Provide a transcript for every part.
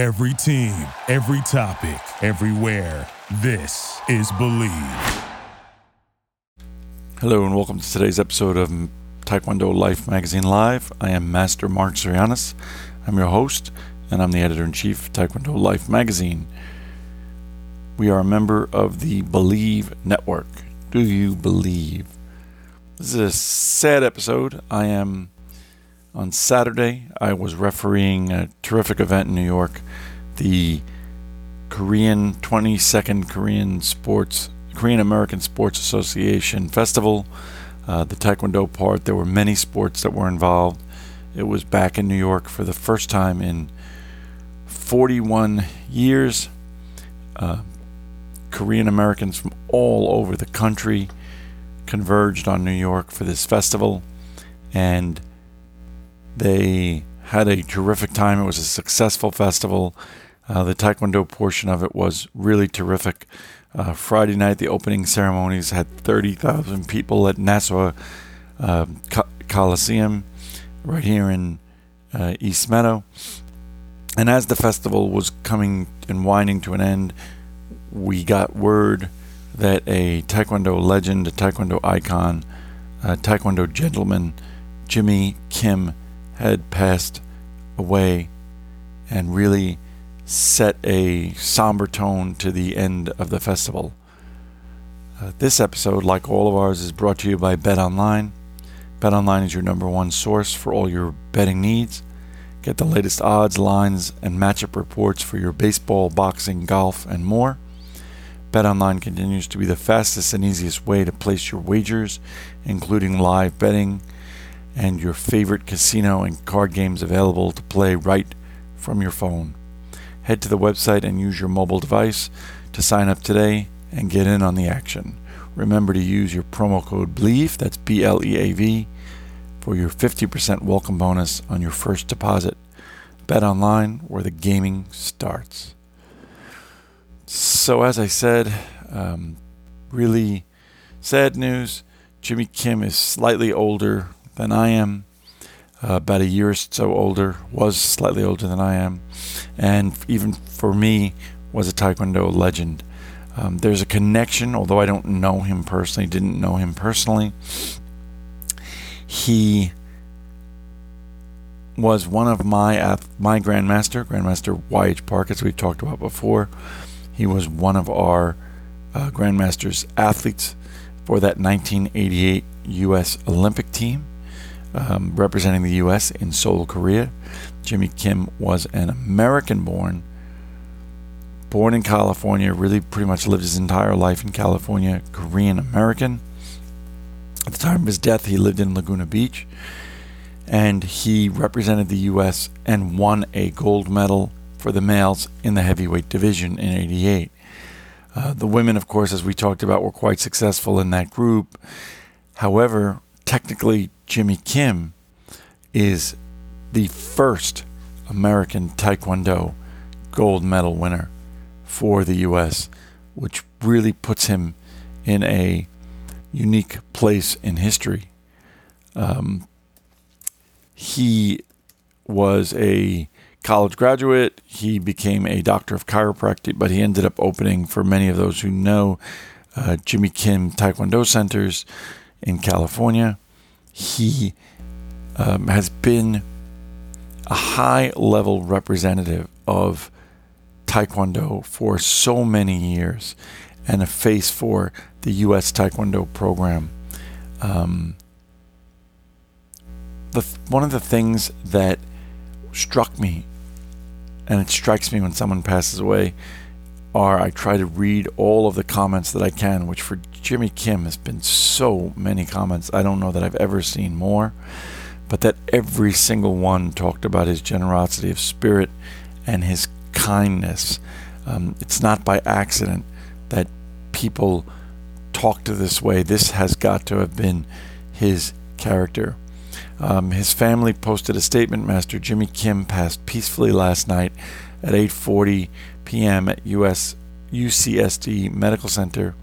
Every team, every topic, everywhere. This is Bleav. Hello and welcome to today's episode of Taekwondo Life Magazine Live. I am Master Marc Zirogiannis. I'm your host, and I'm the editor in chief of Taekwondo Life Magazine. We are a member of the Bleav Network. Do you believe? This is a sad episode. I am on Saturday. I was refereeing a terrific event in New York, the Korean 22nd Korean Sports Korean American Sports Association Festival, uh, the Taekwondo part. There were many sports that were involved. It was back in New York for the first time in 41 years. Uh, Korean Americans from all over the country converged on New York for this festival, and they had a terrific time. It was a successful festival. Uh, the Taekwondo portion of it was really terrific. Uh, Friday night, the opening ceremonies had 30,000 people at Nassau uh, Coliseum right here in uh, East Meadow. And as the festival was coming and winding to an end, we got word that a Taekwondo legend, a Taekwondo icon, a Taekwondo gentleman, Jimmy Kim, had passed away and really set a somber tone to the end of the festival. Uh, this episode, like all of ours, is brought to you by Bet Online. Bet Online is your number one source for all your betting needs. Get the latest odds, lines, and matchup reports for your baseball, boxing, golf, and more. Bet Online continues to be the fastest and easiest way to place your wagers, including live betting and your favorite casino and card games available to play right from your phone. Head to the website and use your mobile device to sign up today and get in on the action. Remember to use your promo code BLEAV, that's B L E A V, for your 50% welcome bonus on your first deposit. Bet online where the gaming starts. So, as I said, um, really sad news. Jimmy Kim is slightly older than I am uh, about a year or so older, was slightly older than I am, and even for me, was a Taekwondo legend. Um, there's a connection, although I don't know him personally, didn't know him personally. He was one of my my grandmaster, Grandmaster Y.H. Park, as we've talked about before. He was one of our uh, grandmasters athletes for that 1988 U.S. Olympic team um, representing the U.S. in Seoul, Korea. Jimmy Kim was an American born, born in California, really pretty much lived his entire life in California, Korean American. At the time of his death, he lived in Laguna Beach and he represented the U.S. and won a gold medal for the males in the heavyweight division in 88. Uh, the women, of course, as we talked about, were quite successful in that group. However, technically, Jimmy Kim is the first American Taekwondo gold medal winner for the U.S., which really puts him in a unique place in history. Um, he was a college graduate. He became a doctor of chiropractic, but he ended up opening, for many of those who know, uh, Jimmy Kim Taekwondo centers in California he um, has been a high level representative of Taekwondo for so many years and a face for the U.S. Taekwondo program. Um, the, one of the things that struck me, and it strikes me when someone passes away, are I try to read all of the comments that I can, which for Jimmy Kim has been so many comments. I don't know that I've ever seen more, but that every single one talked about his generosity of spirit and his kindness. Um, it's not by accident that people talk to this way. This has got to have been his character. Um, his family posted a statement. Master Jimmy Kim passed peacefully last night at 8:40 p.m. at US UCSD Medical Center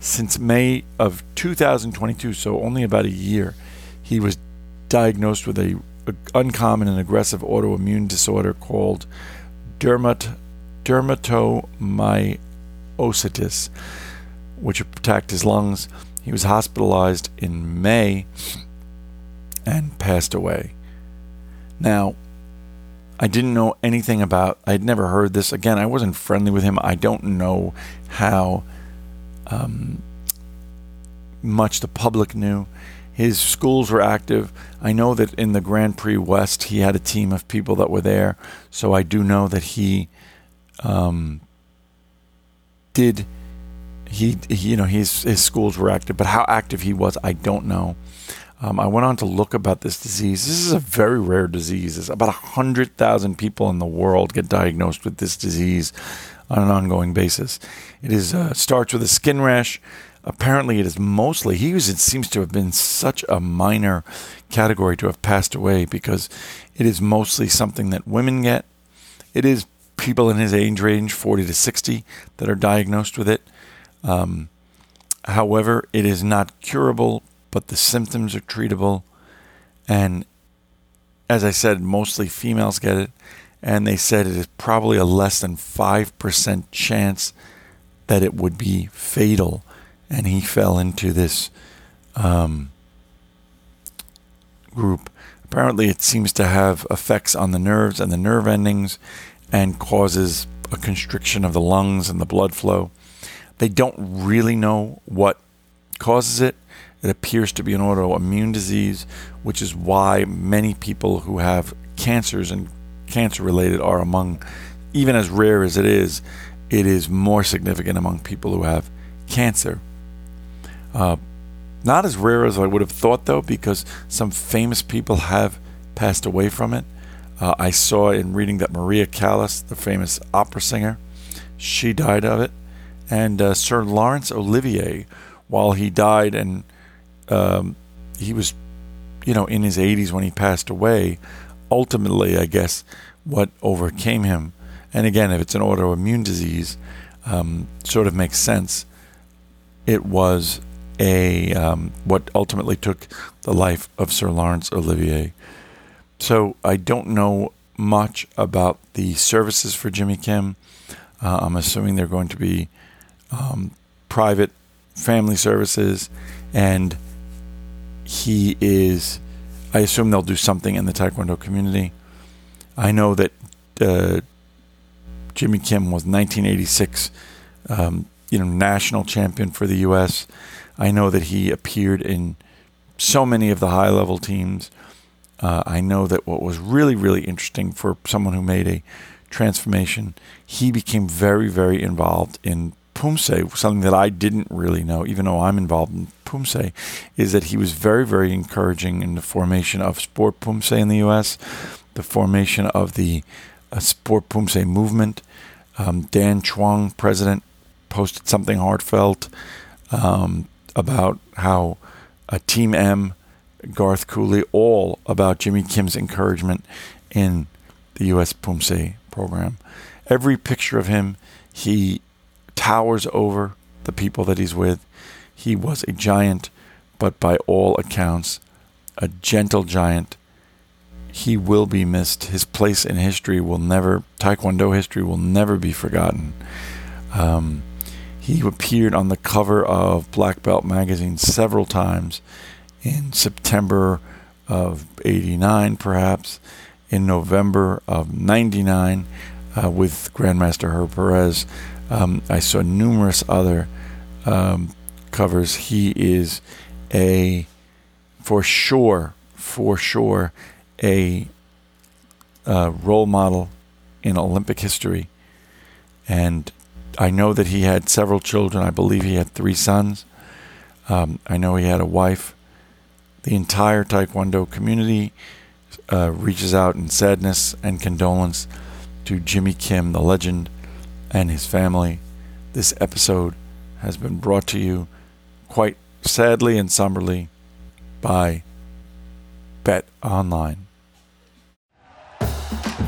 since May of 2022, so only about a year, he was diagnosed with a, a uncommon and aggressive autoimmune disorder called dermat- dermatomyositis, which attacked his lungs. He was hospitalized in May and passed away. Now, I didn't know anything about, I'd never heard this. Again, I wasn't friendly with him. I don't know how um, much the public knew. His schools were active. I know that in the Grand Prix West, he had a team of people that were there. So I do know that he um, did. He, he, you know, his his schools were active, but how active he was, I don't know. Um, I went on to look about this disease. This is a very rare disease. It's about 100,000 people in the world get diagnosed with this disease on an ongoing basis. It is uh, starts with a skin rash. Apparently, it is mostly, he was, it seems to have been such a minor category to have passed away because it is mostly something that women get. It is people in his age range, 40 to 60, that are diagnosed with it. Um, however, it is not curable but the symptoms are treatable. And as I said, mostly females get it. And they said it is probably a less than 5% chance that it would be fatal. And he fell into this um, group. Apparently, it seems to have effects on the nerves and the nerve endings and causes a constriction of the lungs and the blood flow. They don't really know what causes it. It appears to be an autoimmune disease, which is why many people who have cancers and cancer related are among, even as rare as it is, it is more significant among people who have cancer. Uh, not as rare as I would have thought, though, because some famous people have passed away from it. Uh, I saw in reading that Maria Callas, the famous opera singer, she died of it. And uh, Sir Laurence Olivier, while he died and um, he was, you know, in his 80s when he passed away. Ultimately, I guess what overcame him, and again, if it's an autoimmune disease, um, sort of makes sense. It was a um, what ultimately took the life of Sir Laurence Olivier. So I don't know much about the services for Jimmy Kim. Uh, I'm assuming they're going to be um, private family services and he is, I assume they'll do something in the Taekwondo community. I know that uh, Jimmy Kim was 1986, um, you know, national champion for the U.S. I know that he appeared in so many of the high level teams. Uh, I know that what was really, really interesting for someone who made a transformation, he became very, very involved in Poomsae, something that I didn't really know, even though I'm involved in Poomsae, is that he was very, very encouraging in the formation of Sport Poomsae in the U.S., the formation of the uh, Sport Poomsae movement. Um, Dan Chuang, president, posted something heartfelt um, about how uh, Team M, Garth Cooley, all about Jimmy Kim's encouragement in the U.S. Poomsae program. Every picture of him, he towers over the people that he's with. He was a giant, but by all accounts, a gentle giant. He will be missed. His place in history will never, Taekwondo history will never be forgotten. Um, he appeared on the cover of Black Belt magazine several times in September of 89, perhaps, in November of 99 uh, with Grandmaster Herb Perez. Um, I saw numerous other um, covers. He is a, for sure, for sure, a uh, role model in Olympic history. And I know that he had several children. I believe he had three sons. Um, I know he had a wife. The entire Taekwondo community uh, reaches out in sadness and condolence to Jimmy Kim, the legend and his family. This episode has been brought to you quite sadly and somberly by Bet Online.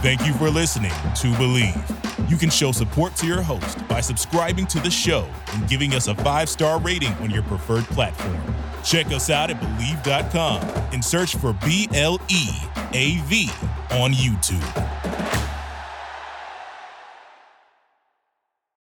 Thank you for listening to Bleav. You can show support to your host by subscribing to the show and giving us a five star rating on your preferred platform. Check us out at Bleav.com and search for B L E A V on YouTube.